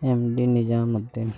M D Nizamuddin.